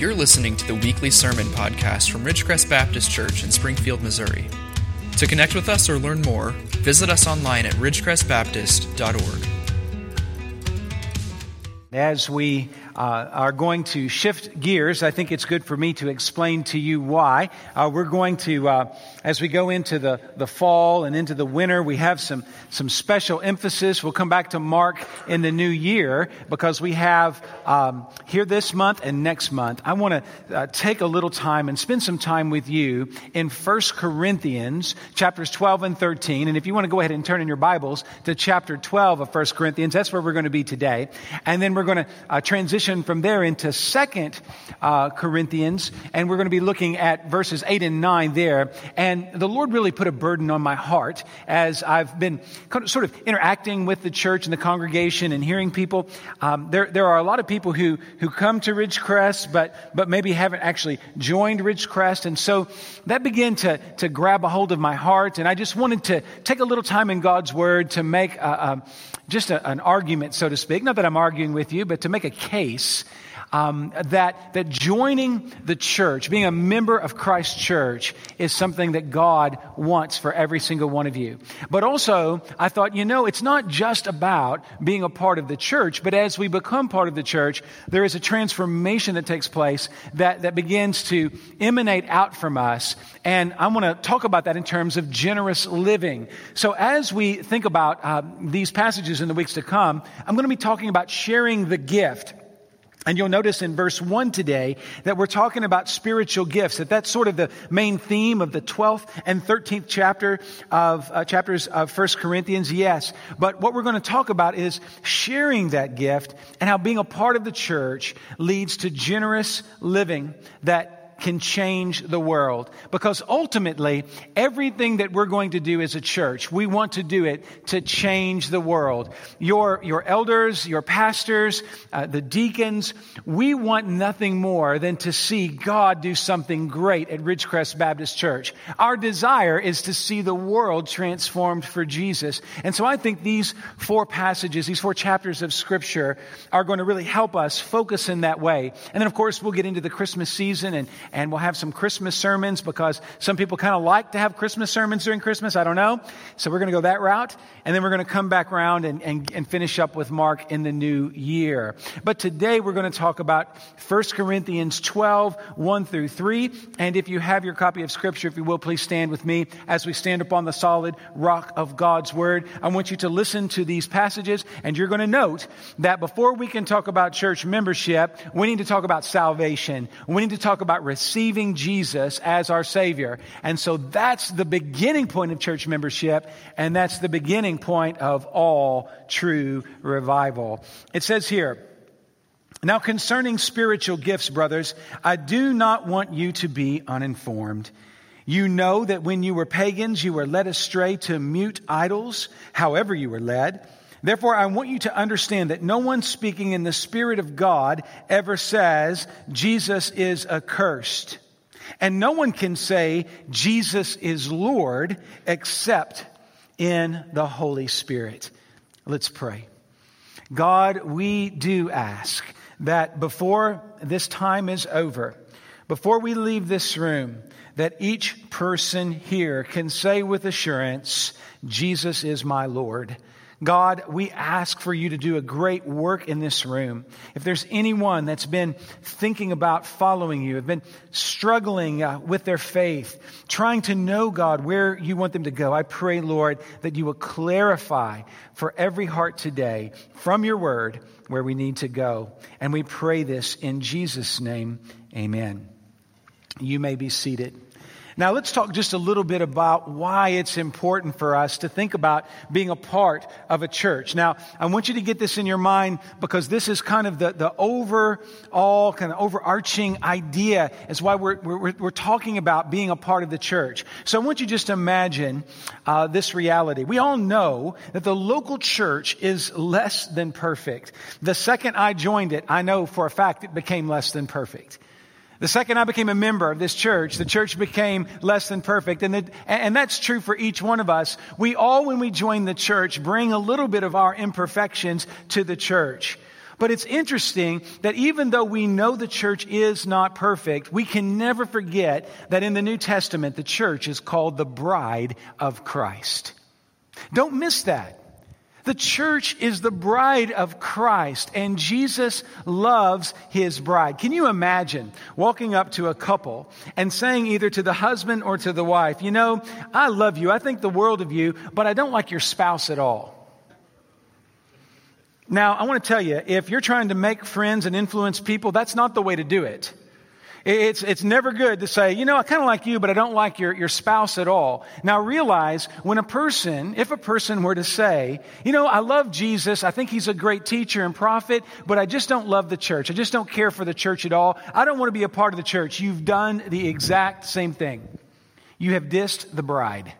You're listening to the weekly sermon podcast from Ridgecrest Baptist Church in Springfield, Missouri. To connect with us or learn more, visit us online at ridgecrestbaptist.org. As we uh, are going to shift gears, I think it's good for me to explain to you why. Uh, we're going to, uh, as we go into the, the fall and into the winter, we have some, some special emphasis. We'll come back to Mark in the new year because we have um, here this month and next month. I want to uh, take a little time and spend some time with you in 1 Corinthians chapters 12 and 13. And if you want to go ahead and turn in your Bibles to chapter 12 of 1 Corinthians, that's where we're going to be today. And then we're going to uh, transition from there into Second uh, Corinthians, and we're going to be looking at verses 8 and 9 there. And the Lord really put a burden on my heart as I've been sort of interacting with the church and the congregation and hearing people. Um, there, there are a lot of people who, who come to Ridgecrest, but, but maybe haven't actually joined Ridgecrest. And so that began to, to grab a hold of my heart. And I just wanted to take a little time in God's Word to make a, a, just a, an argument, so to speak. Not that I'm arguing with you, but to make a case um, that, that joining the church, being a member of Christ's church, is something that God wants for every single one of you. But also, I thought, you know, it's not just about being a part of the church, but as we become part of the church, there is a transformation that takes place that, that begins to emanate out from us. And I want to talk about that in terms of generous living. So as we think about uh, these passages in the weeks to come, I'm going to be talking about sharing the gift. And you'll notice in verse 1 today that we're talking about spiritual gifts, that that's sort of the main theme of the 12th and 13th chapter of uh, chapters of 1 Corinthians. Yes. But what we're going to talk about is sharing that gift and how being a part of the church leads to generous living that can change the world. Because ultimately, everything that we're going to do as a church, we want to do it to change the world. Your, your elders, your pastors, uh, the deacons, we want nothing more than to see God do something great at Ridgecrest Baptist Church. Our desire is to see the world transformed for Jesus. And so I think these four passages, these four chapters of scripture are going to really help us focus in that way. And then of course we'll get into the Christmas season and and we'll have some Christmas sermons because some people kind of like to have Christmas sermons during Christmas. I don't know. So we're going to go that route. And then we're going to come back around and, and, and finish up with Mark in the new year. But today we're going to talk about 1 Corinthians 12, 1 through 3. And if you have your copy of Scripture, if you will, please stand with me as we stand upon the solid rock of God's Word. I want you to listen to these passages, and you're going to note that before we can talk about church membership, we need to talk about salvation. We need to talk about receiving Jesus as our Savior. And so that's the beginning point of church membership, and that's the beginning point of all true revival. It says here, now, concerning spiritual gifts, brothers, I do not want you to be uninformed. You know that when you were pagans, you were led astray to mute idols, however you were led. Therefore, I want you to understand that no one speaking in the Spirit of God ever says Jesus is accursed. And no one can say Jesus is Lord except in the Holy Spirit. Let's pray. God, we do ask that before this time is over, before we leave this room, that each person here can say with assurance, Jesus is my Lord. God, we ask for you to do a great work in this room. If there's anyone that's been thinking about following you, have been struggling uh, with their faith, trying to know, God, where you want them to go, I pray, Lord, that you will clarify for every heart today from your word where we need to go. And we pray this in Jesus' name. Amen. You may be seated. Now let's talk just a little bit about why it's important for us to think about being a part of a church. Now, I want you to get this in your mind because this is kind of the, the overall, kind of overarching idea is why we're, we're, we're talking about being a part of the church. So I want you just to imagine uh, this reality. We all know that the local church is less than perfect. The second I joined it, I know for a fact it became less than perfect. The second I became a member of this church, the church became less than perfect. And, the, and that's true for each one of us. We all, when we join the church, bring a little bit of our imperfections to the church. But it's interesting that even though we know the church is not perfect, we can never forget that in the New Testament, the church is called the bride of Christ. Don't miss that. The church is the bride of Christ, and Jesus loves his bride. Can you imagine walking up to a couple and saying either to the husband or to the wife, You know, I love you, I think the world of you, but I don't like your spouse at all? Now, I want to tell you, if you're trying to make friends and influence people, that's not the way to do it. It's, it's never good to say, you know, I kind of like you, but I don't like your, your spouse at all. Now realize when a person, if a person were to say, you know, I love Jesus, I think he's a great teacher and prophet, but I just don't love the church. I just don't care for the church at all. I don't want to be a part of the church. You've done the exact same thing. You have dissed the bride.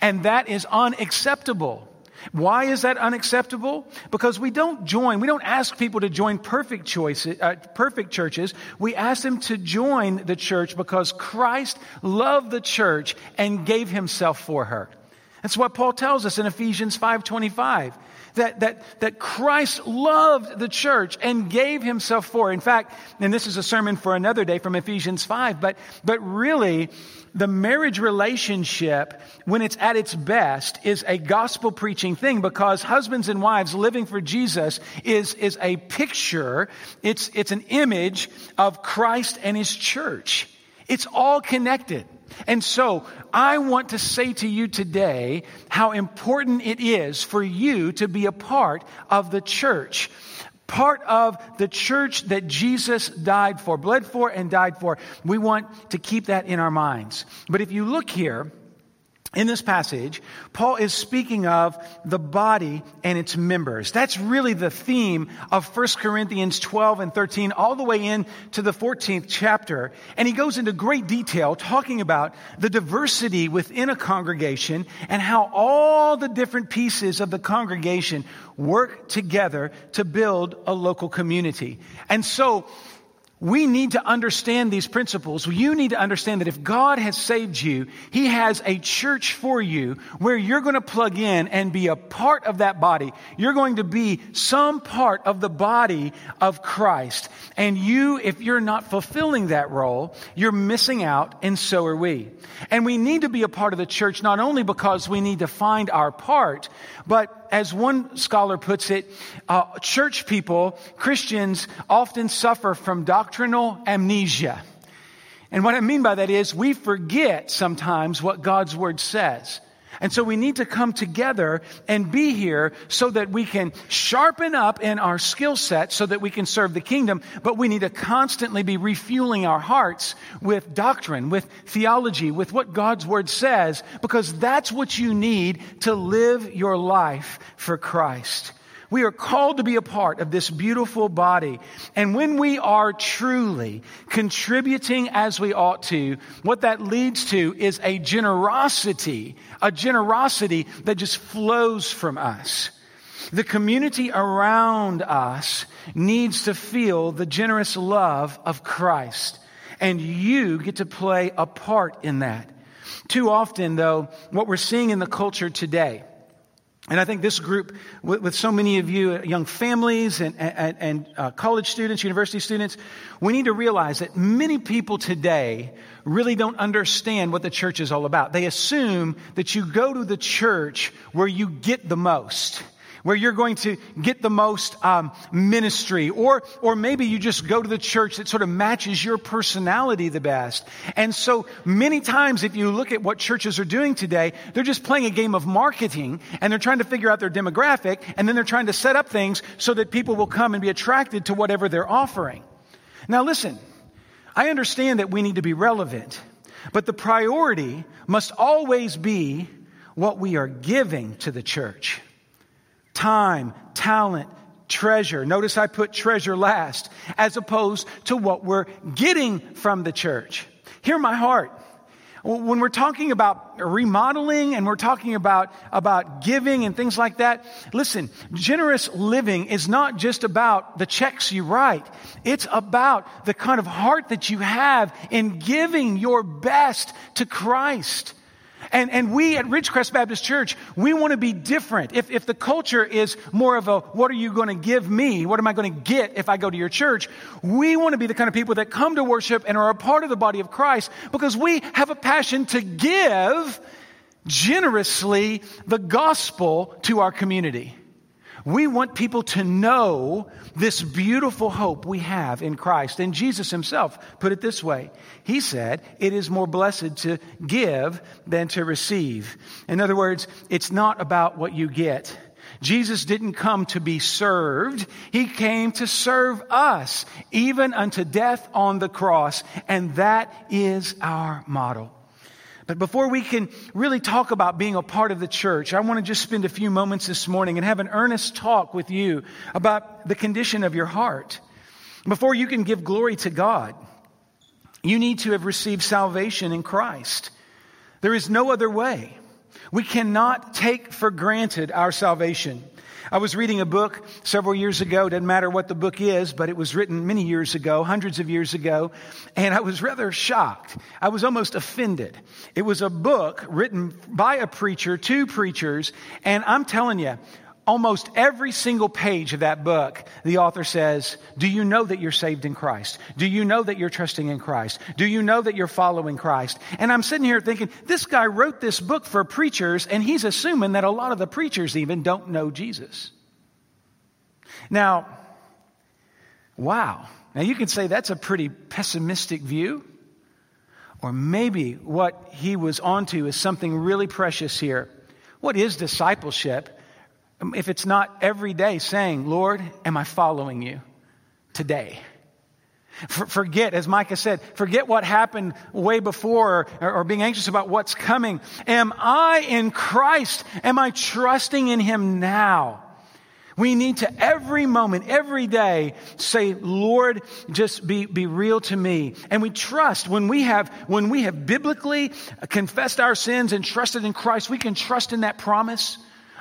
And that is unacceptable. Why is that unacceptable? Because we don't join, we don't ask people to join perfect choices, uh, perfect churches. We ask them to join the church because Christ loved the church and gave himself for her. That's what Paul tells us in Ephesians 5:25. That, that, that Christ loved the church and gave himself for. In fact, and this is a sermon for another day from Ephesians 5, but, but really, the marriage relationship, when it's at its best, is a gospel preaching thing because husbands and wives living for Jesus is, is a picture, it's, it's an image of Christ and his church. It's all connected. And so I want to say to you today how important it is for you to be a part of the church part of the church that Jesus died for, bled for, and died for. We want to keep that in our minds. But if you look here, in this passage, Paul is speaking of the body and its members. That's really the theme of 1 Corinthians 12 and 13, all the way in to the 14th chapter. And he goes into great detail talking about the diversity within a congregation and how all the different pieces of the congregation work together to build a local community. And so, we need to understand these principles. You need to understand that if God has saved you, He has a church for you where you're going to plug in and be a part of that body. You're going to be some part of the body of Christ. And you, if you're not fulfilling that role, you're missing out, and so are we. And we need to be a part of the church not only because we need to find our part, but as one scholar puts it, uh, church people, Christians, often suffer from doctrinal amnesia. And what I mean by that is we forget sometimes what God's word says. And so we need to come together and be here so that we can sharpen up in our skill set so that we can serve the kingdom. But we need to constantly be refueling our hearts with doctrine, with theology, with what God's word says, because that's what you need to live your life for Christ. We are called to be a part of this beautiful body. And when we are truly contributing as we ought to, what that leads to is a generosity, a generosity that just flows from us. The community around us needs to feel the generous love of Christ. And you get to play a part in that. Too often, though, what we're seeing in the culture today, and I think this group, with, with, so many of you, uh, young families and, and, and uh, college students, university students, we need to realize that many people today really don't understand what the church is all about. They assume that you go to the church where you get the most where you're going to get the most um, ministry, or or maybe you just go to the church that sort of matches your personality the best. And so many times, if you look at what churches are doing today, they're just playing a game of marketing, and they're trying to figure out their demographic, and then they're trying to set up things so that people will come and be attracted to whatever they're offering. Now, listen, I understand that we need to be relevant, but the priority must always be what we are giving to the church time, talent, treasure. Notice I put treasure last as opposed to what we're getting from the church. Hear my heart. When we're talking about remodeling and we're talking about, about giving and things like that, listen, generous living is not just about the checks you write. It's about the kind of heart that you have in giving your best to Christ. And, and we at Ridgecrest Baptist Church, we want to be different. If, if the culture is more of a, what are you going to give me? What am I going to get if I go to your church? We want to be the kind of people that come to worship and are a part of the body of Christ because we have a passion to give generously the gospel to our community. We want people to know this beautiful hope we have in Christ. And Jesus himself put it this way. He said, it is more blessed to give than to receive. In other words, it's not about what you get. Jesus didn't come to be served. He came to serve us, even unto death on the cross. And that is our model. But before we can really talk about being a part of the church, I want to just spend a few moments this morning and have an earnest talk with you about the condition of your heart. Before you can give glory to God, you need to have received salvation in Christ. There is no other way. We cannot take for granted our salvation. I was reading a book several years ago. Doesn't matter what the book is, but it was written many years ago, hundreds of years ago. And I was rather shocked. I was almost offended. It was a book written by a preacher, two preachers. And I'm telling you, almost every single page of that book, the author says, Do you know that you're saved in Christ? Do you know that you're trusting in Christ? Do you know that you're following Christ? And I'm sitting here thinking, this guy wrote this book for preachers, and he's assuming that a lot of the preachers even don't know Jesus. Now, wow. Now you can say that's a pretty pessimistic view. Or maybe what he was onto is something really precious here. What is discipleship Um, if it's not every day saying, Lord, am I following you today? forget, as Micah said, forget what happened way before or, or being anxious about what's coming. Am I in Christ? Am I trusting in Him now? We need to every moment, every day say, Lord, just be, be real to me. And we trust when we have, when we have biblically confessed our sins and trusted in Christ, we can trust in that promise.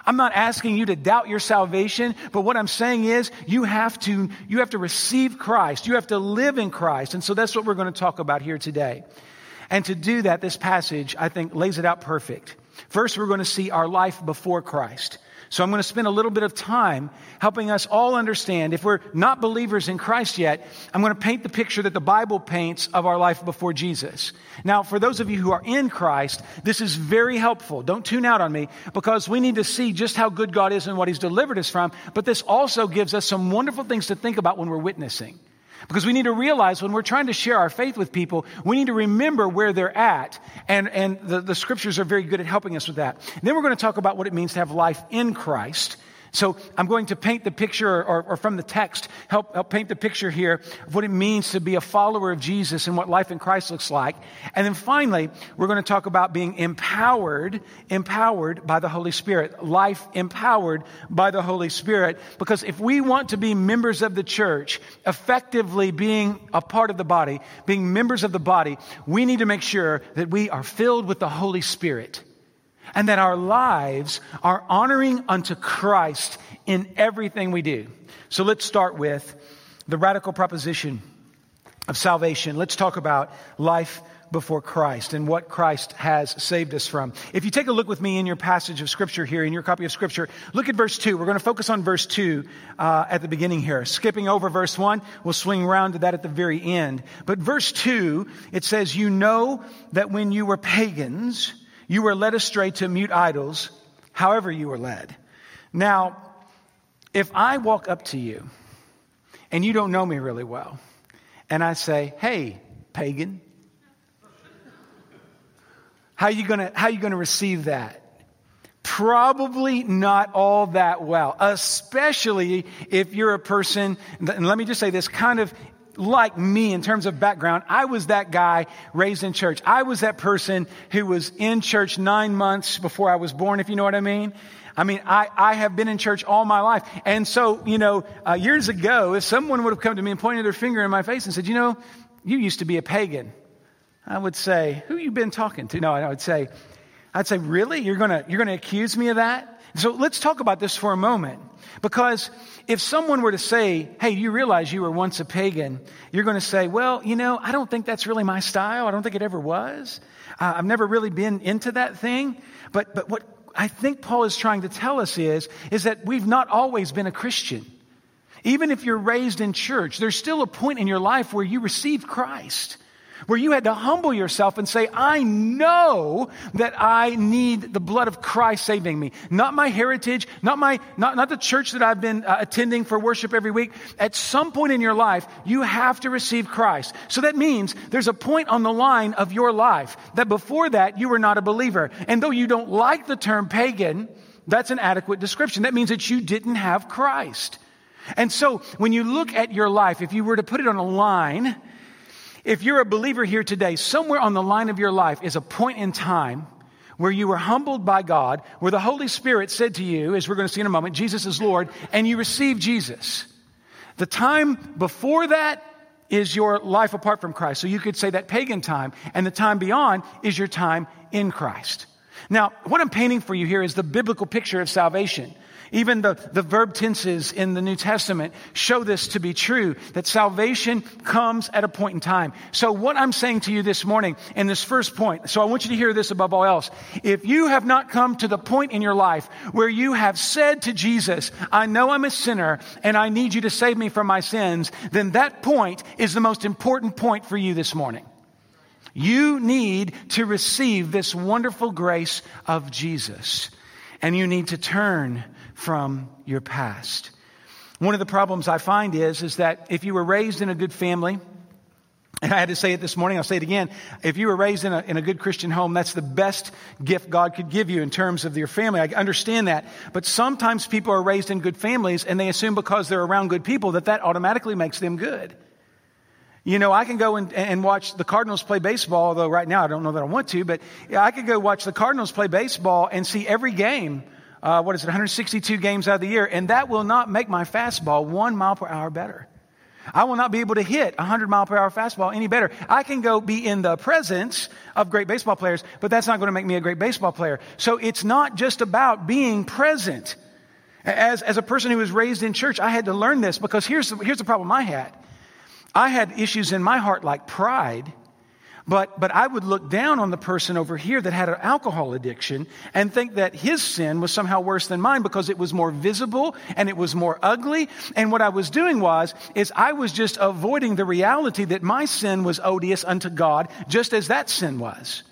I'm not asking you to doubt your salvation, but what I'm saying is you have to, you have to receive Christ. You have to live in Christ. And so that's what we're going to talk about here today. And to do that, this passage, I think, lays it out perfect. First, we're going to see our life before Christ. So I'm going to spend a little bit of time helping us all understand if we're not believers in Christ yet, I'm going to paint the picture that the Bible paints of our life before Jesus. Now, for those of you who are in Christ, this is very helpful. Don't tune out on me because we need to see just how good God is and what He's delivered us from. But this also gives us some wonderful things to think about when we're witnessing. Because we need to realize when we're trying to share our faith with people, we need to remember where they're at. And, and the, the scriptures are very good at helping us with that. And then we're going to talk about what it means to have life in Christ. So I'm going to paint the picture, or, or, from the text, help, help paint the picture here of what it means to be a follower of Jesus and what life in Christ looks like. And then finally, we're going to talk about being empowered, empowered by the Holy Spirit. Life empowered by the Holy Spirit. Because if we want to be members of the church, effectively being a part of the body, being members of the body, we need to make sure that we are filled with the Holy Spirit and that our lives are honoring unto Christ in everything we do. So let's start with the radical proposition of salvation. Let's talk about life before Christ and what Christ has saved us from. If you take a look with me in your passage of Scripture here, in your copy of Scripture, look at verse 2. We're going to focus on verse 2 uh, at the beginning here. Skipping over verse 1, we'll swing around to that at the very end. But verse 2, it says, You know that when you were pagans, you were led astray to mute idols, however you were led. Now, if I walk up to you and you don't know me really well, and I say, hey, pagan, how you gonna, how you gonna receive that? Probably not all that well, especially if you're a person, and let me just say this, kind of like me in terms of background. I was that guy raised in church. I was that person who was in church nine months before I was born, if you know what I mean. I mean, I, I have been in church all my life. And so, you know, uh, years ago, if someone would have come to me and pointed their finger in my face and said, you know, you used to be a pagan, I would say, who you been talking to? No, I would say, I'd say, really? You're gonna, you're gonna accuse me of that? So let's talk about this for a moment. Because if someone were to say, hey, you realize you were once a pagan, you're going to say, well, you know, I don't think that's really my style. I don't think it ever was. Uh, I've never really been into that thing. But, but what I think Paul is trying to tell us is, is that we've not always been a Christian. Even if you're raised in church, there's still a point in your life where you receive Christ where you had to humble yourself and say, I know that I need the blood of Christ saving me. Not my heritage, not my, not, not the church that I've been uh, attending for worship every week. At some point in your life, you have to receive Christ. So that means there's a point on the line of your life that before that you were not a believer. And though you don't like the term pagan, that's an adequate description. That means that you didn't have Christ. And so when you look at your life, if you were to put it on a line, if you're a believer here today, somewhere on the line of your life is a point in time where you were humbled by God, where the Holy Spirit said to you, as we're going to see in a moment, Jesus is Lord, and you received Jesus. The time before that is your life apart from Christ. So you could say that pagan time, and the time beyond is your time in Christ. Now, what I'm painting for you here is the biblical picture of salvation. Even the, the verb tenses in the New Testament show this to be true, that salvation comes at a point in time. So what I'm saying to you this morning in this first point, so I want you to hear this above all else. If you have not come to the point in your life where you have said to Jesus, I know I'm a sinner and I need you to save me from my sins, then that point is the most important point for you this morning. You need to receive this wonderful grace of Jesus. And you need to turn from your past. One of the problems I find is, is that if you were raised in a good family, and I had to say it this morning, I'll say it again. If you were raised in a, in a good Christian home, that's the best gift God could give you in terms of your family. I understand that. But sometimes people are raised in good families and they assume because they're around good people that that automatically makes them good. You know, I can go and, and watch the Cardinals play baseball, although right now I don't know that I want to, but I could go watch the Cardinals play baseball and see every game uh, what is it, 162 games out of the year, and that will not make my fastball one mile per hour better. I will not be able to hit a 100 mile per hour fastball any better. I can go be in the presence of great baseball players, but that's not going to make me a great baseball player. So it's not just about being present. As, as a person who was raised in church, I had to learn this because here's here's the problem I had. I had issues in my heart like pride but, but I would look down on the person over here that had an alcohol addiction and think that his sin was somehow worse than mine because it was more visible and it was more ugly. And what I was doing was, is I was just avoiding the reality that my sin was odious unto God, just as that sin was.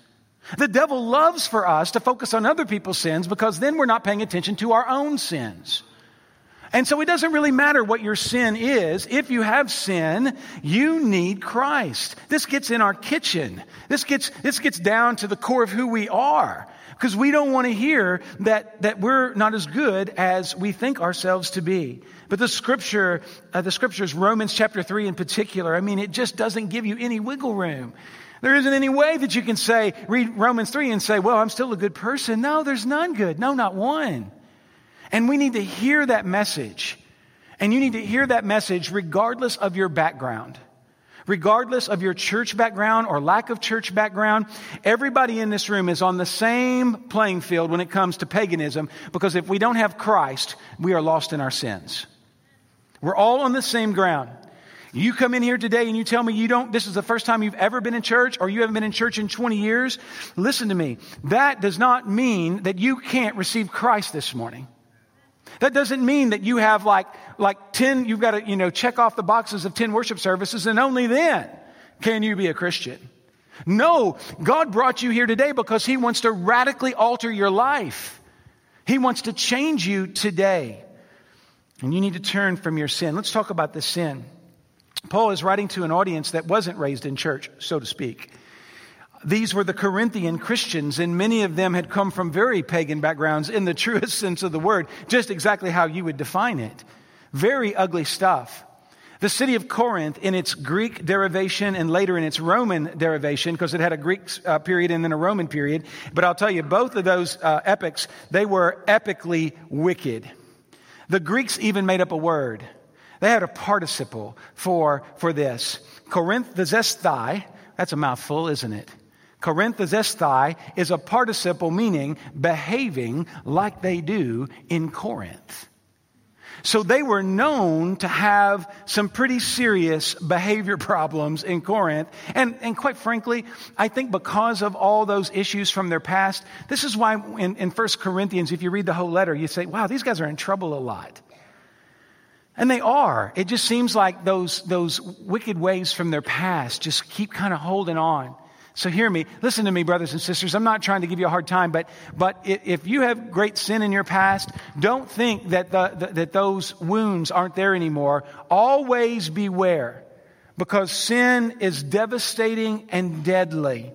The devil loves for us to focus on other people's sins because then we're not paying attention to our own sins. And so it doesn't really matter what your sin is. If you have sin, you need Christ. This gets in our kitchen. This gets, this gets down to the core of who we are. Because we don't want to hear that, that we're not as good as we think ourselves to be. But the scripture, uh, the scriptures, Romans chapter 3 in particular, I mean, it just doesn't give you any wiggle room. There isn't any way that you can say, read Romans 3 and say, well, I'm still a good person. No, there's none good. No, not one. And we need to hear that message. And you need to hear that message regardless of your background. Regardless of your church background or lack of church background, everybody in this room is on the same playing field when it comes to paganism because if we don't have Christ, we are lost in our sins. We're all on the same ground. You come in here today and you tell me you don't, this is the first time you've ever been in church or you haven't been in church in 20 years. Listen to me. That does not mean that you can't receive Christ this morning. That doesn't mean that you have like, like 10, you've got to, you know, check off the boxes of 10 worship services and only then can you be a Christian. No, God brought you here today because He wants to radically alter your life. He wants to change you today. And you need to turn from your sin. Let's talk about the sin. Paul is writing to an audience that wasn't raised in church, so to speak. These were the Corinthian Christians, and many of them had come from very pagan backgrounds in the truest sense of the word, just exactly how you would define it. Very ugly stuff. The city of Corinth, in its Greek derivation and later in its Roman derivation, because it had a Greek uh, period and then a Roman period, but I'll tell you, both of those uh, epics, they were epically wicked. The Greeks even made up a word. They had a participle for, for this. Corinth, the zesthai, that's a mouthful, isn't it? Corinthesestai is a participle meaning behaving like they do in Corinth. So they were known to have some pretty serious behavior problems in Corinth. And, and quite frankly, I think because of all those issues from their past, this is why in, in 1 Corinthians, if you read the whole letter, you say, wow, these guys are in trouble a lot. And they are. It just seems like those, those wicked ways from their past just keep kind of holding on. So hear me. Listen to me, brothers and sisters. I'm not trying to give you a hard time, but, but if you have great sin in your past, don't think that, the, the, that those wounds aren't there anymore. Always beware because sin is devastating and deadly.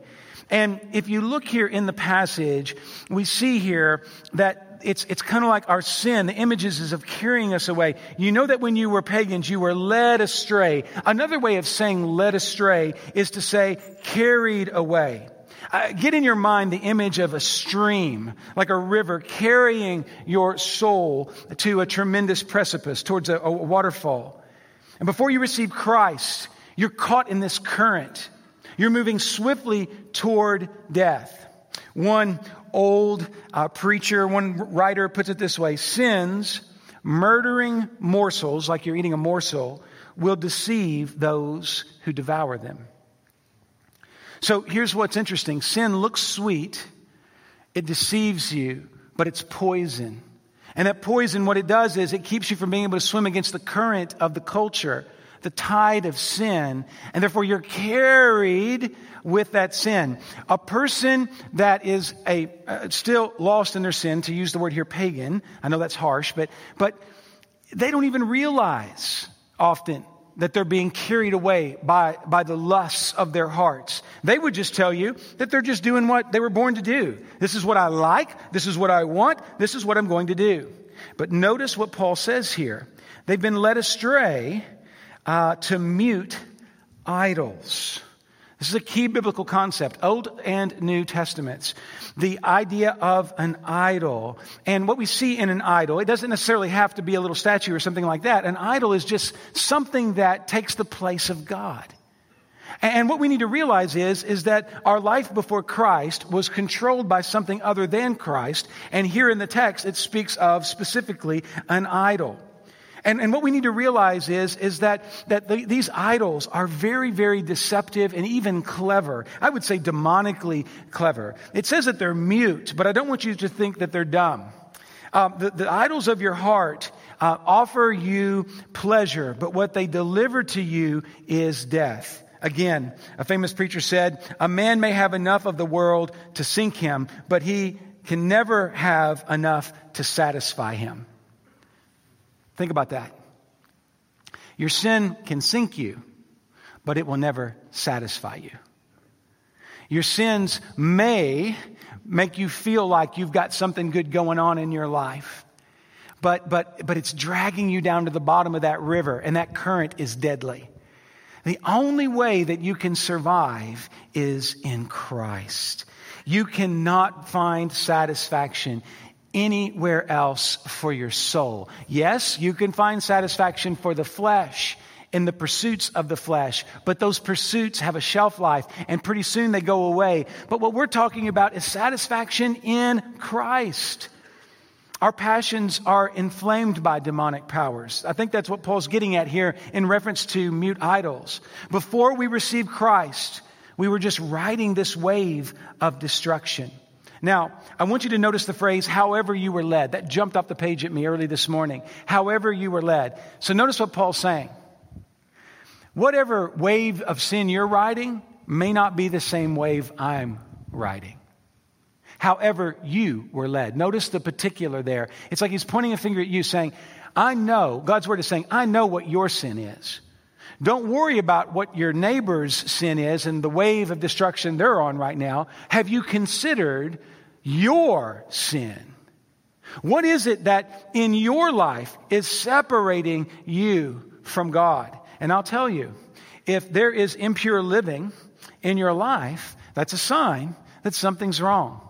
And if you look here in the passage, we see here that it's, it's kind of like our sin. The images is of carrying us away. You know that when you were pagans, you were led astray. Another way of saying led astray is to say carried away. Uh, get in your mind the image of a stream, like a river carrying your soul to a tremendous precipice, towards a, a waterfall. And before you receive Christ, you're caught in this current. You're moving swiftly toward death. One old uh, preacher, one writer puts it this way sins, murdering morsels, like you're eating a morsel, will deceive those who devour them. So here's what's interesting sin looks sweet, it deceives you, but it's poison. And that poison, what it does is it keeps you from being able to swim against the current of the culture, the tide of sin, and therefore you're carried with that sin. A person that is a uh, still lost in their sin, to use the word here pagan, I know that's harsh, but but they don't even realize often that they're being carried away by, by the lusts of their hearts. They would just tell you that they're just doing what they were born to do. This is what I like. This is what I want. This is what I'm going to do. But notice what Paul says here. They've been led astray uh, to mute idols. This is a key biblical concept, Old and New Testaments. The idea of an idol. And what we see in an idol, it doesn't necessarily have to be a little statue or something like that. An idol is just something that takes the place of God. And what we need to realize is, is that our life before Christ was controlled by something other than Christ. And here in the text, it speaks of specifically an idol. And, and what we need to realize is, is that, that the, these idols are very, very deceptive and even clever. I would say demonically clever. It says that they're mute, but I don't want you to think that they're dumb. Uh, the, the idols of your heart uh, offer you pleasure, but what they deliver to you is death. Again, a famous preacher said, A man may have enough of the world to sink him, but he can never have enough to satisfy him. Think about that. Your sin can sink you, but it will never satisfy you. Your sins may make you feel like you've got something good going on in your life. But, but, but it's dragging you down to the bottom of that river, and that current is deadly. The only way that you can survive is in Christ. You cannot find satisfaction anywhere else for your soul. Yes, you can find satisfaction for the flesh in the pursuits of the flesh, but those pursuits have a shelf life and pretty soon they go away. But what we're talking about is satisfaction in Christ. Our passions are inflamed by demonic powers. I think that's what Paul's getting at here in reference to mute idols. Before we received Christ, we were just riding this wave of destruction. Now, I want you to notice the phrase, however you were led. That jumped off the page at me early this morning. However you were led. So notice what Paul's saying. Whatever wave of sin you're riding may not be the same wave I'm riding. However you were led. Notice the particular there. It's like he's pointing a finger at you saying, I know, God's word is saying, I know what your sin is. Don't worry about what your neighbor's sin is and the wave of destruction they're on right now. Have you considered your sin? What is it that in your life is separating you from God? And I'll tell you, if there is impure living in your life, that's a sign that something's wrong.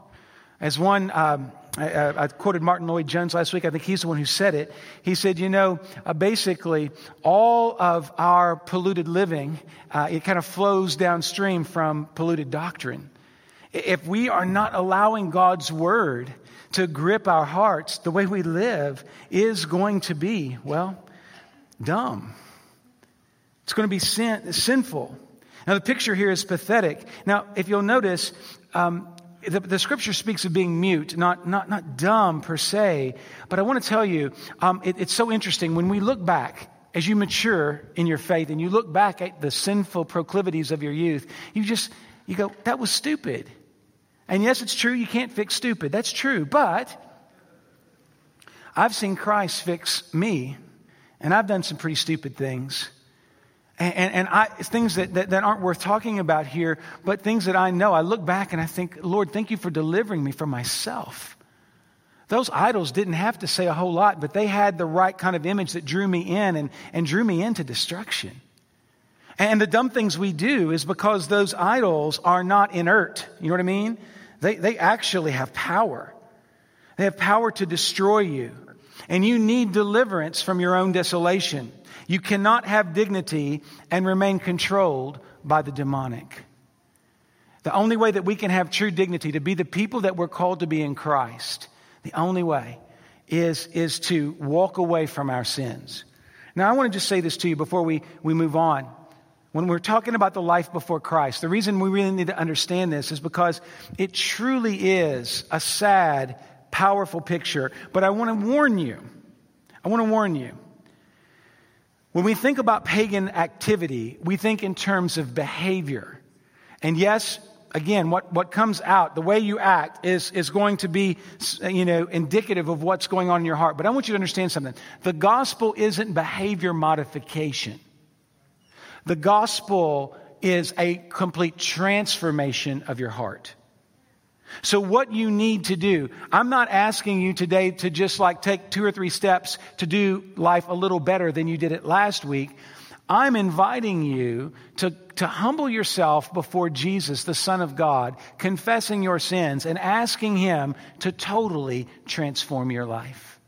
As one um, I, I, quoted Martyn Lloyd-Jones last week. I think he's the one who said it. He said, you know, uh, basically, all of our polluted living, uh, it kind of flows downstream from polluted doctrine. if we are not allowing God's word to grip our hearts, the way we live is going to be, well, dumb. It's going to be sin, sinful. Now, the picture here is pathetic. Now, if you'll notice, um, the, the, scripture speaks of being mute, not, not, not dumb per se. But I want to tell you, um, it, it's so interesting. When we look back, as you mature in your faith and you look back at the sinful proclivities of your youth, you just, you go, that was stupid. And yes, it's true, you can't fix stupid. That's true. But I've seen Christ fix me, and I've done some pretty stupid things. And, and, I, things that, that, that, aren't worth talking about here, but things that I know. I look back and I think, Lord, thank you for delivering me from myself. Those idols didn't have to say a whole lot, but they had the right kind of image that drew me in and, and drew me into destruction. And the dumb things we do is because those idols are not inert. You know what I mean? They, they actually have power. They have power to destroy you. And you need deliverance from your own desolation. You cannot have dignity and remain controlled by the demonic. The only way that we can have true dignity, to be the people that we're called to be in Christ, the only way is, is to walk away from our sins. Now, I want to just say this to you before we, we move on. When we're talking about the life before Christ, the reason we really need to understand this is because it truly is a sad, powerful picture. But I want to warn you. I want to warn you. When we think about pagan activity, we think in terms of behavior. And yes, again, what, what comes out, the way you act is, is going to be, you know, indicative of what's going on in your heart. But I want you to understand something. The gospel isn't behavior modification. The gospel is a complete transformation of your heart. So what you need to do, I'm not asking you today to just like take two or three steps to do life a little better than you did it last week. I'm inviting you to, to humble yourself before Jesus, the Son of God, confessing your sins and asking Him to totally transform your life.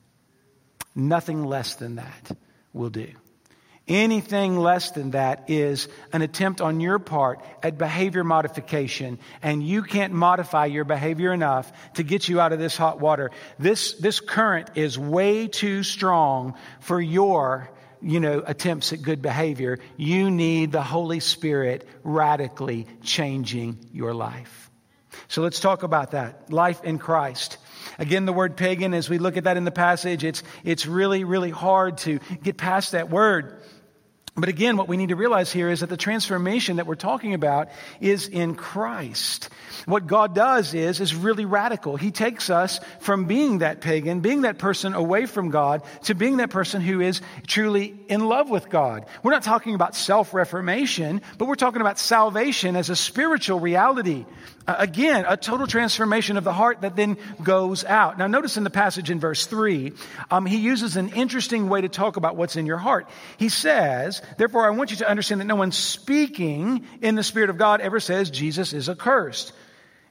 Nothing less than that will do. Anything less than that is an attempt on your part at behavior modification, and you can't modify your behavior enough to get you out of this hot water. This, this current is way too strong for your, you know, attempts at good behavior. You need the Holy Spirit radically changing your life. So let's talk about that. Life in Christ. Again, the word pagan, as we look at that in the passage, it's, it's really, really hard to get past that word. But again, what we need to realize here is that the transformation that we're talking about is in Christ. What God does is, is really radical. He takes us from being that pagan, being that person away from God, to being that person who is truly in love with God. We're not talking about self-reformation, but we're talking about salvation as a spiritual reality. Again, a total transformation of the heart that then goes out. Now, notice in the passage in verse 3, um, he uses an interesting way to talk about what's in your heart. He says, Therefore, I want you to understand that no one speaking in the Spirit of God ever says Jesus is accursed.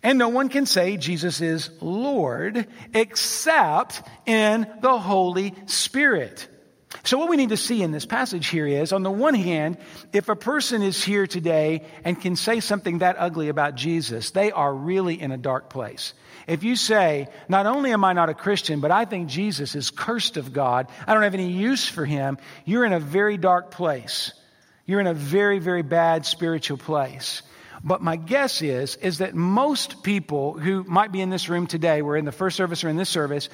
And no one can say Jesus is Lord except in the Holy Spirit. So what we need to see in this passage here is, on the one hand, if a person is here today and can say something that ugly about Jesus, they are really in a dark place. If you say, not only am I not a Christian, but I think Jesus is cursed of God, I don't have any use for him, you're in a very dark place. You're in a very, very bad spiritual place. But my guess is, is that most people who might be in this room today, we're in the first service or in this service,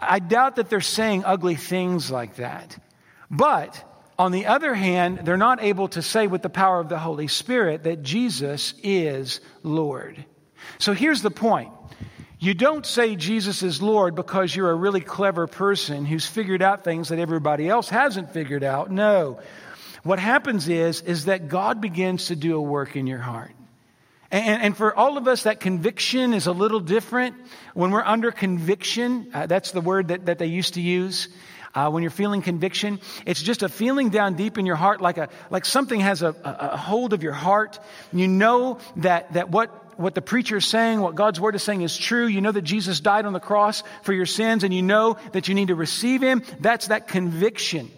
I doubt that they're saying ugly things like that. But on the other hand, they're not able to say with the power of the Holy Spirit that Jesus is Lord. So here's the point. You don't say Jesus is Lord because you're a really clever person who's figured out things that everybody else hasn't figured out. No. What happens is, is that God begins to do a work in your heart. And, and, for all of us, that conviction is a little different. When we're under conviction, uh, that's the word that, that they used to use. Uh, when you're feeling conviction, it's just a feeling down deep in your heart, like a like something has a, a, a hold of your heart. You know that that what what the preacher is saying, what God's word is saying is true. You know that Jesus died on the cross for your sins, and you know that you need to receive Him. That's that conviction.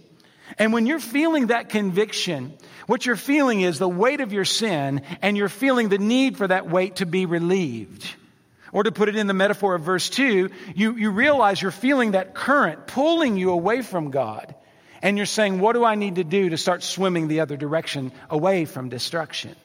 And when you're feeling that conviction, what you're feeling is the weight of your sin, and you're feeling the need for that weight to be relieved. Or to put it in the metaphor of verse 2, you, you realize you're feeling that current pulling you away from God. And you're saying, What do I need to do to start swimming the other direction away from destruction?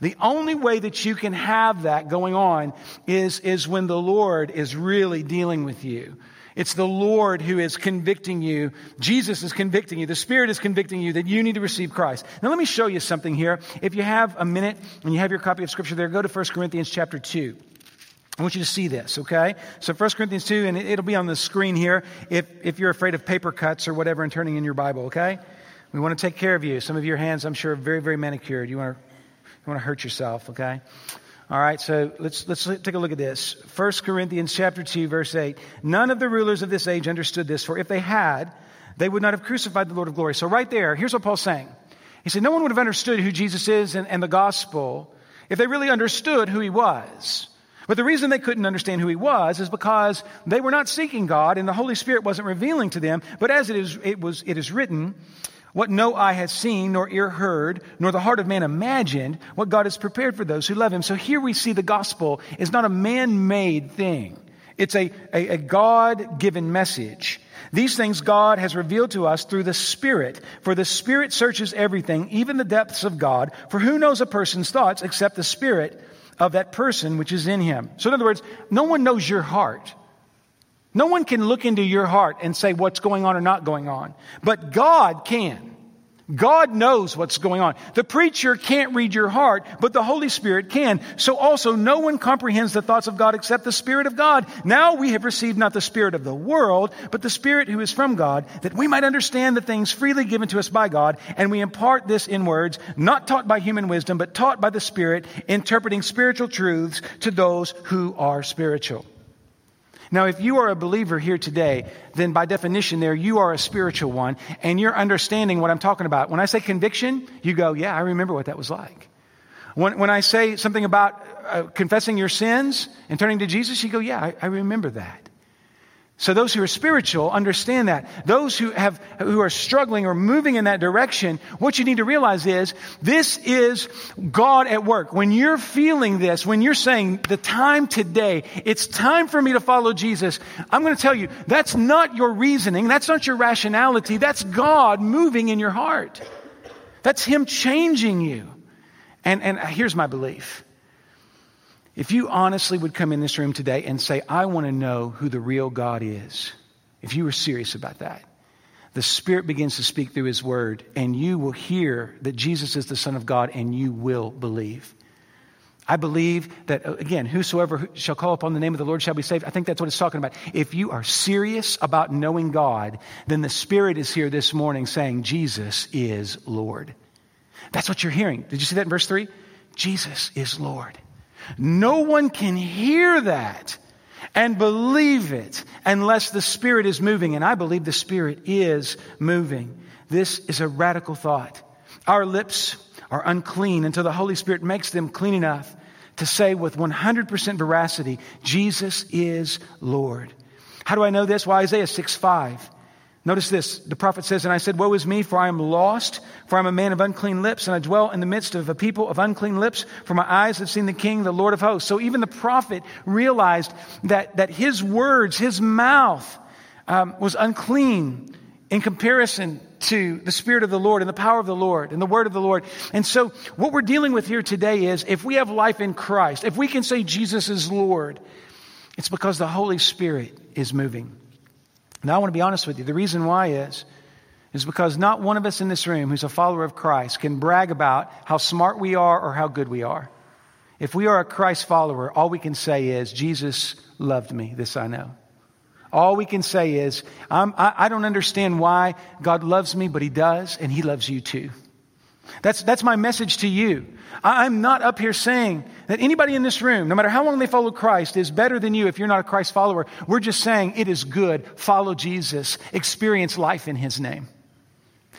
The only way that you can have that going on is, is when the Lord is really dealing with you. It's the Lord who is convicting you. Jesus is convicting you. The Spirit is convicting you that you need to receive Christ. Now let me show you something here. If you have a minute and you have your copy of Scripture there, go to 1 Corinthians chapter 2. I want you to see this, okay? So 1 Corinthians 2, and it'll be on the screen here if, if you're afraid of paper cuts or whatever and turning in your Bible, okay? We want to take care of you. Some of your hands, I'm sure, are very, very manicured. You want to, you want to hurt yourself, okay? All right, so let's, let's take a look at this. 1 Corinthians chapter 2, verse 8. None of the rulers of this age understood this, for if they had, they would not have crucified the Lord of glory. So right there, here's what Paul's saying. He said, no one would have understood who Jesus is and, and the gospel if they really understood who he was. But the reason they couldn't understand who he was is because they were not seeking God and the Holy Spirit wasn't revealing to them. But as it is, it was, it is written, what no eye has seen, nor ear heard, nor the heart of man imagined, what God has prepared for those who love him. So here we see the gospel is not a man made thing. It's a, a, a God given message. These things God has revealed to us through the Spirit. For the Spirit searches everything, even the depths of God. For who knows a person's thoughts except the Spirit of that person which is in him? So in other words, no one knows your heart. No one can look into your heart and say what's going on or not going on. But God can. God knows what's going on. The preacher can't read your heart, but the Holy Spirit can. So also, no one comprehends the thoughts of God except the Spirit of God. Now we have received not the Spirit of the world, but the Spirit who is from God, that we might understand the things freely given to us by God, and we impart this in words, not taught by human wisdom, but taught by the Spirit, interpreting spiritual truths to those who are spiritual. Now, if you are a believer here today, then by definition there, you are a spiritual one and you're understanding what I'm talking about. When I say conviction, you go, yeah, I remember what that was like. When, when I say something about uh, confessing your sins and turning to Jesus, you go, yeah, I, I remember that. So those who are spiritual understand that. Those who have, who are struggling or moving in that direction, what you need to realize is this is God at work. When you're feeling this, when you're saying the time today, it's time for me to follow Jesus, I'm going to tell you, that's not your reasoning. That's not your rationality. That's God moving in your heart. That's Him changing you. And, and here's my belief. If you honestly would come in this room today and say, I want to know who the real God is, if you were serious about that, the Spirit begins to speak through His Word, and you will hear that Jesus is the Son of God, and you will believe. I believe that, uh, again, whosoever shall call upon the name of the Lord shall be saved. I think that's what it's talking about. If you are serious about knowing God, then the Spirit is here this morning saying, Jesus is Lord. That's what you're hearing. Did you see that in verse 3? Jesus is Lord. No one can hear that and believe it unless the Spirit is moving. And I believe the Spirit is moving. This is a radical thought. Our lips are unclean until the Holy Spirit makes them clean enough to say with 100% veracity, Jesus is Lord. How do I know this? Well, Isaiah 6 5. Notice this. The prophet says, And I said, Woe is me, for I am lost, for I am a man of unclean lips, and I dwell in the midst of a people of unclean lips, for my eyes have seen the King, the Lord of hosts. So even the prophet realized that, that his words, his mouth, um, was unclean in comparison to the Spirit of the Lord and the power of the Lord and the Word of the Lord. And so what we're dealing with here today is if we have life in Christ, if we can say Jesus is Lord, it's because the Holy Spirit is moving. Now, I want to be honest with you. The reason why is, is because not one of us in this room who's a follower of Christ can brag about how smart we are or how good we are. If we are a Christ follower, all we can say is, Jesus loved me. This I know. All we can say is, I, I don't understand why God loves me, but He does, and He loves you too. That's, that's my message to you. I'm not up here saying that anybody in this room, no matter how long they follow Christ, is better than you if you're not a Christ follower. We're just saying it is good. Follow Jesus. Experience life in His name.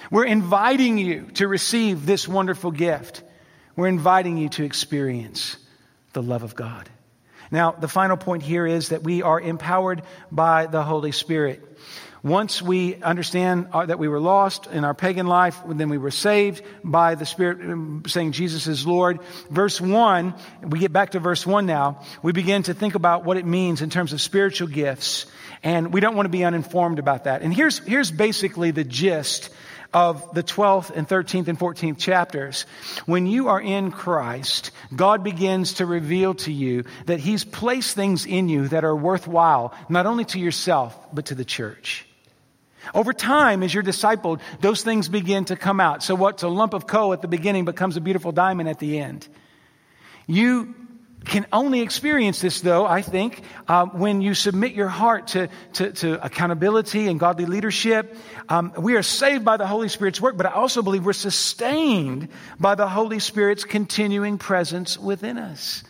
We're inviting you to receive this wonderful gift. We're inviting you to experience the love of God. Now, the final point here is that we are empowered by the Holy Spirit. Once we understand uh, that we were lost in our pagan life, then we were saved by the Spirit um, saying Jesus is Lord. Verse 1, we get back to verse 1 now. We begin to think about what it means in terms of spiritual gifts. And we don't want to be uninformed about that. And here's, here's basically the gist of the 12th and 13th and 14th chapters. When you are in Christ, God begins to reveal to you that He's placed things in you that are worthwhile, not only to yourself, but to the church. Over time, as you're discipled, those things begin to come out. So what's a lump of coal at the beginning becomes a beautiful diamond at the end. You can only experience this, though, I think, uh, when you submit your heart to, to, to accountability and godly leadership. Um, we are saved by the Holy Spirit's work, but I also believe we're sustained by the Holy Spirit's continuing presence within us.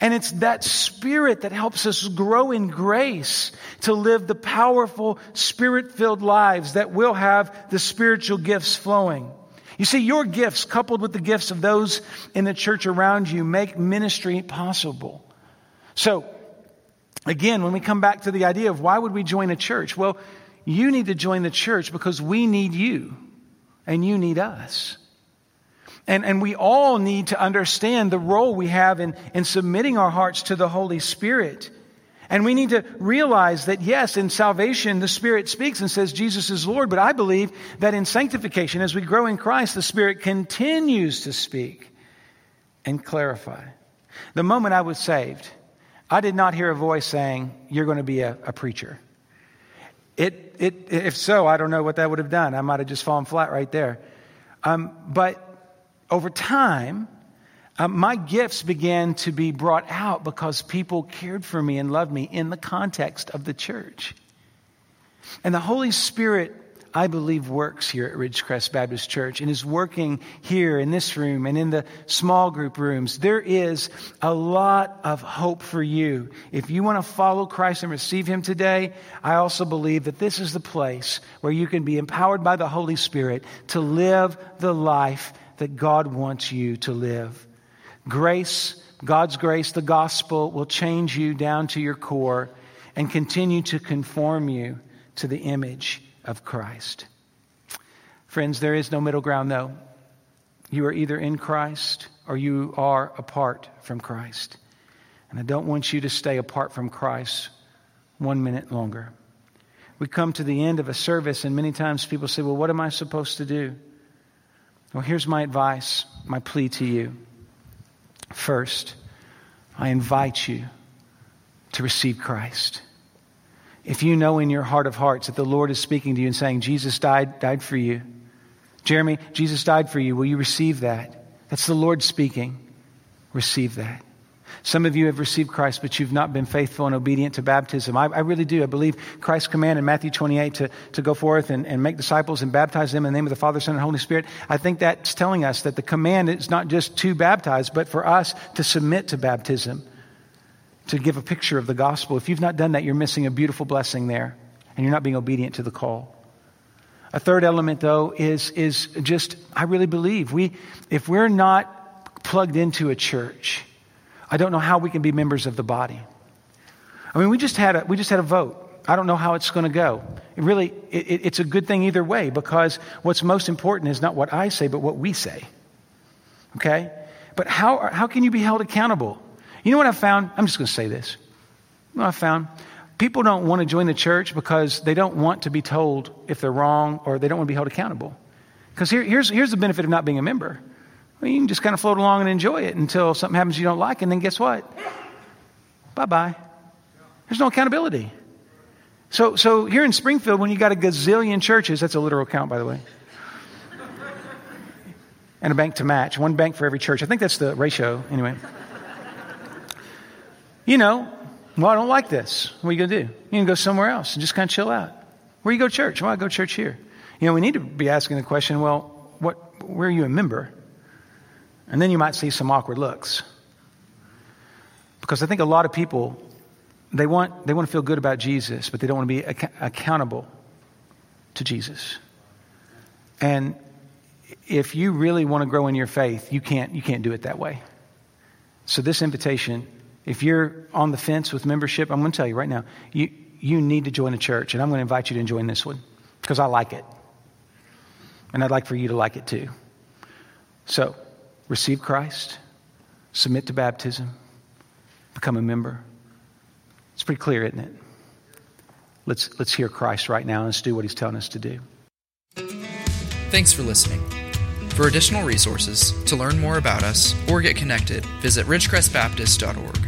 And it's that spirit that helps us grow in grace to live the powerful, spirit filled lives that will have the spiritual gifts flowing. You see, your gifts, coupled with the gifts of those in the church around you, make ministry possible. So, again, when we come back to the idea of why would we join a church? Well, you need to join the church because we need you and you need us. And, and we all need to understand the role we have in, in submitting our hearts to the Holy Spirit and we need to realize that yes, in salvation, the Spirit speaks and says Jesus is Lord, but I believe that in sanctification, as we grow in Christ, the Spirit continues to speak and clarify. The moment I was saved, I did not hear a voice saying, You're going to be a, a preacher. It, it, if so, I don't know what that would have done. I might have just fallen flat right there. Um, but over time, uh, my gifts began to be brought out because people cared for me and loved me in the context of the church. And the Holy Spirit, I believe, works here at Ridgecrest Baptist Church and is working here in this room and in the small group rooms. There is a lot of hope for you. If you want to follow Christ and receive Him today, I also believe that this is the place where you can be empowered by the Holy Spirit to live the life that God wants you to live. Grace, God's grace, the gospel will change you down to your core and continue to conform you to the image of Christ. Friends, there is no middle ground, though. You are either in Christ or you are apart from Christ. And I don't want you to stay apart from Christ one minute longer. We come to the end of a service, and many times people say, Well, what am I supposed to do? Well, here's my advice, my plea to you. First, I invite you to receive Christ. If you know in your heart of hearts that the Lord is speaking to you and saying, Jesus died, died for you. Jeremy, Jesus died for you. Will you receive that? That's the Lord speaking. Receive that. Some of you have received Christ, but you've not been faithful and obedient to baptism. I, I really do. I believe Christ's command in Matthew 28 to, to go forth and, and make disciples and baptize them in the name of the Father, Son, and Holy Spirit. I think that's telling us that the command is not just to baptize, but for us to submit to baptism, to give a picture of the gospel. If you've not done that, you're missing a beautiful blessing there, and you're not being obedient to the call. A third element, though, is, is just, I really believe we, if we're not plugged into a church, I don't know how we can be members of the body. I mean, we just had a, we just had a vote. I don't know how it's going to go. It really, it, it's a good thing either way because what's most important is not what I say, but what we say. Okay? But how, how can you be held accountable? You know what I found? I'm just going to say this. You know I found? People don't want to join the church because they don't want to be told if they're wrong or they don't want to be held accountable. Because here, here's, here's the benefit of not being a member well, you can just kind of float along and enjoy it until something happens you don't like, and then guess what? Bye bye. There's no accountability. So, so here in Springfield, when you got a gazillion churches, that's a literal count, by the way, and a bank to match, one bank for every church. I think that's the ratio, anyway. You know, well, I don't like this. What are you going to do? You can go somewhere else and just kind of chill out. Where you go church? Well, I go church here. You know, we need to be asking the question, well, what, where are you a member? And then you might see some awkward looks. Because I think a lot of people, they want, they want to feel good about Jesus, but they don't want to be ac- accountable to Jesus. And if you really want to grow in your faith, you can't, you can't do it that way. So, this invitation, if you're on the fence with membership, I'm going to tell you right now, you, you need to join a church, and I'm going to invite you to join this one because I like it. And I'd like for you to like it too. So, receive Christ, submit to baptism, become a member. It's pretty clear, isn't it? Let's, let's hear Christ right now and let's do what he's telling us to do. Thanks for listening. For additional resources, to learn more about us, or get connected, visit ridgecrestbaptist.org.